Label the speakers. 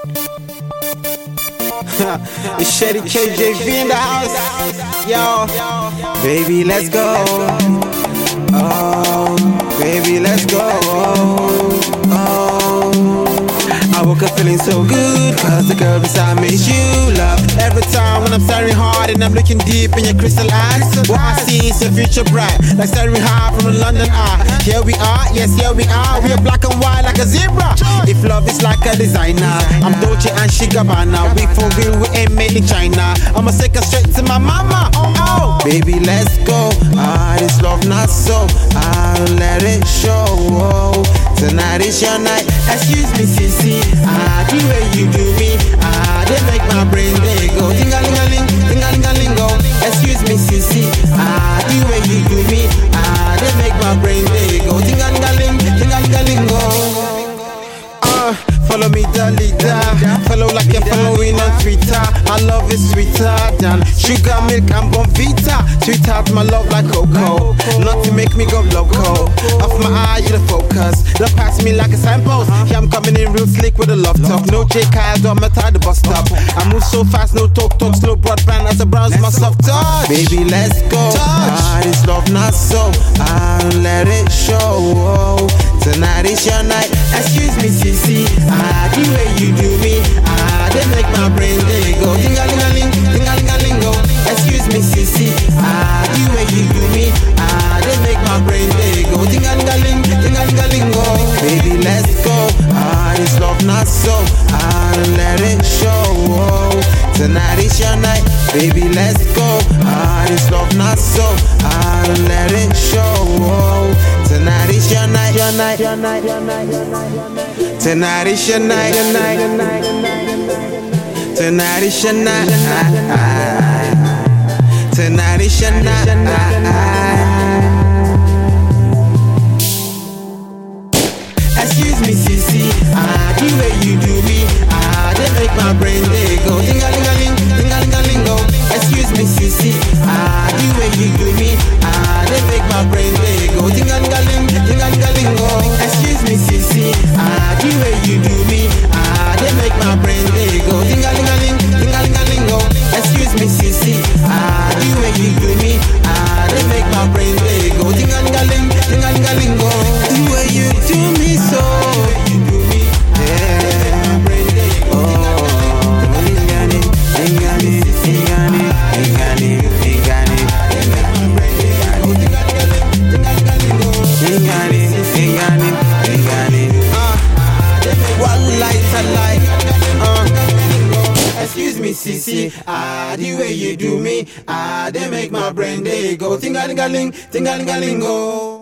Speaker 1: it's Shady KJV in the house. Yo, baby, let's go. Oh, baby, let's go. Oh, I woke up feeling so good, cause the girl beside me is you, and I'm looking deep in your crystal eyes, what I see is your future bright, like staring high from a London eye. Here we are, yes, here we are. We are black and white like a zebra. If love is like a designer, I'm Dolce and she Gabbana. We for real, we ain't made in China. I'ma take her straight to my mama. Oh, oh. baby, let's go. Ah, this love not so. I'll let it show. Oh, tonight is your night. Excuse me, sissy. Ah, the way you do me. Ah, they make my brain they go. our brain they go Ting and galing, ting and galing go uh, Follow me the leader Follow like you're following on Twitter. I love is sweeter than sugar, milk and Bournvita. Tweet out my love like cocoa. Not make me go loco. Off my eye, you the focus. Don't pass me like a signpost. Yeah, I'm coming in real slick with a love talk. No J. Kyle, don't matter the bus stop. I move so fast, no talk, talk, slow broadband as I browse my soft touch. Baby, let's go. Ah, this love not so. I'll let it show. Oh, tonight is your night. Excuse me, sissy. Ah, the way you do me. Ah, they make my brain they go. Ding a ling a ling, ding a ling a ling go. Excuse me, sissy. Ah, tonight is your night. Baby, let's go. Ah, this love not so. I'll let it show. Oh, tonight is your night, your night, your night, your night, your night, your night. Tonight is your night, your night, your night, your night. Tonight is your night. Tonight is your night. Excuse me, sissy. Ah, the way you do me. Ah, they make my brain they go. Ding clothing and gal me, sissy. Ah, the way you do me. Ah, they make my brain they go. Ting a ling